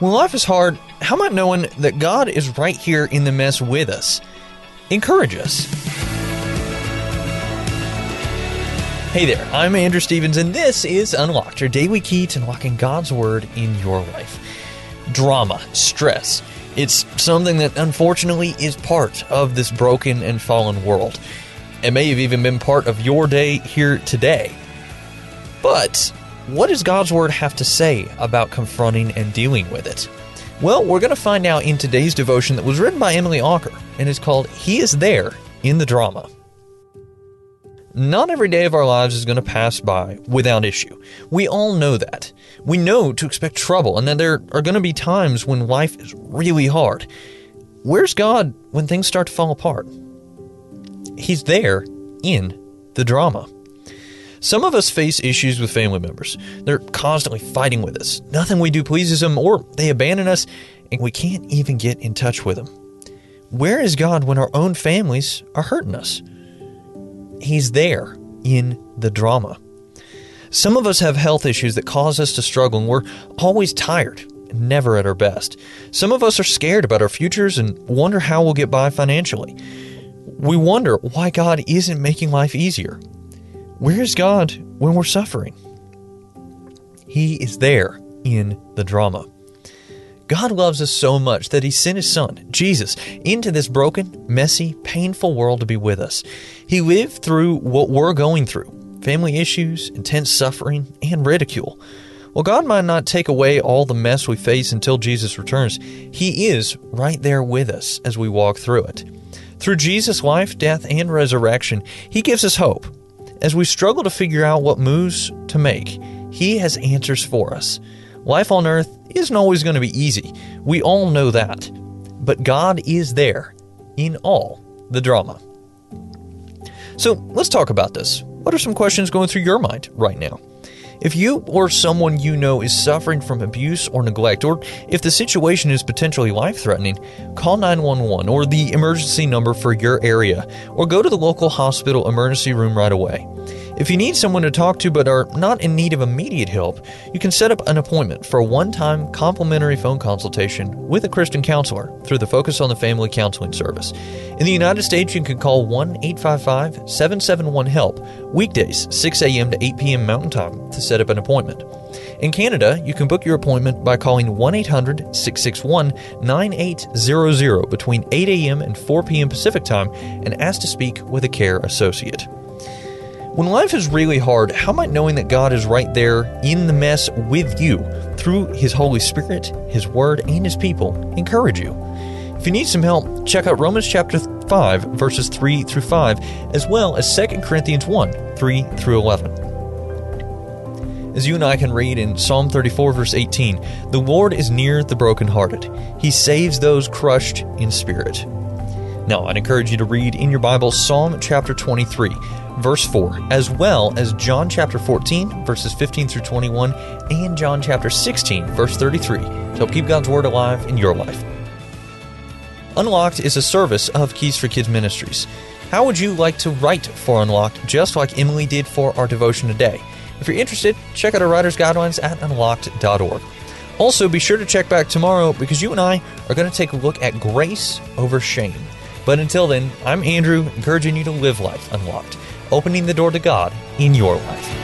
When life is hard, how about knowing that God is right here in the mess with us? Encourage us. Hey there, I'm Andrew Stevens, and this is Unlocked, your daily key to unlocking God's Word in your life. Drama, stress, it's something that unfortunately is part of this broken and fallen world. It may have even been part of your day here today. But what does God's Word have to say about confronting and dealing with it? Well, we're going to find out in today's devotion that was written by Emily Auker and is called He is There in the Drama. Not every day of our lives is going to pass by without issue. We all know that. We know to expect trouble and that there are going to be times when life is really hard. Where's God when things start to fall apart? He's there in the drama. Some of us face issues with family members. They're constantly fighting with us. Nothing we do pleases them, or they abandon us, and we can't even get in touch with them. Where is God when our own families are hurting us? He's there in the drama. Some of us have health issues that cause us to struggle, and we're always tired, never at our best. Some of us are scared about our futures and wonder how we'll get by financially. We wonder why God isn't making life easier. Where is God when we're suffering? He is there in the drama. God loves us so much that He sent His Son, Jesus, into this broken, messy, painful world to be with us. He lived through what we're going through family issues, intense suffering, and ridicule. While God might not take away all the mess we face until Jesus returns, He is right there with us as we walk through it. Through Jesus' life, death, and resurrection, He gives us hope. As we struggle to figure out what moves to make, He has answers for us. Life on earth isn't always going to be easy. We all know that. But God is there in all the drama. So let's talk about this. What are some questions going through your mind right now? If you or someone you know is suffering from abuse or neglect, or if the situation is potentially life threatening, call 911 or the emergency number for your area, or go to the local hospital emergency room right away. If you need someone to talk to but are not in need of immediate help, you can set up an appointment for a one time complimentary phone consultation with a Christian counselor through the Focus on the Family Counseling Service. In the United States, you can call 1 855 771 HELP weekdays 6 a.m. to 8 p.m. Mountain Time to set up an appointment. In Canada, you can book your appointment by calling 1 800 661 9800 between 8 a.m. and 4 p.m. Pacific Time and ask to speak with a care associate. When life is really hard, how might knowing that God is right there in the mess with you through His Holy Spirit, His Word, and His people encourage you? If you need some help, check out Romans chapter 5, verses 3 through 5, as well as 2 Corinthians 1, 3 through 11. As you and I can read in Psalm 34, verse 18, the Lord is near the brokenhearted. He saves those crushed in spirit. Now, I'd encourage you to read in your Bible Psalm chapter 23 verse 4, as well as John chapter 14, verses 15 through 21, and John chapter 16, verse 33, to help keep God's Word alive in your life. Unlocked is a service of Keys for Kids Ministries. How would you like to write for Unlocked, just like Emily did for our devotion today? If you're interested, check out our writer's guidelines at unlocked.org. Also, be sure to check back tomorrow because you and I are going to take a look at grace over shame. But until then, I'm Andrew, encouraging you to live life unlocked opening the door to God in your life.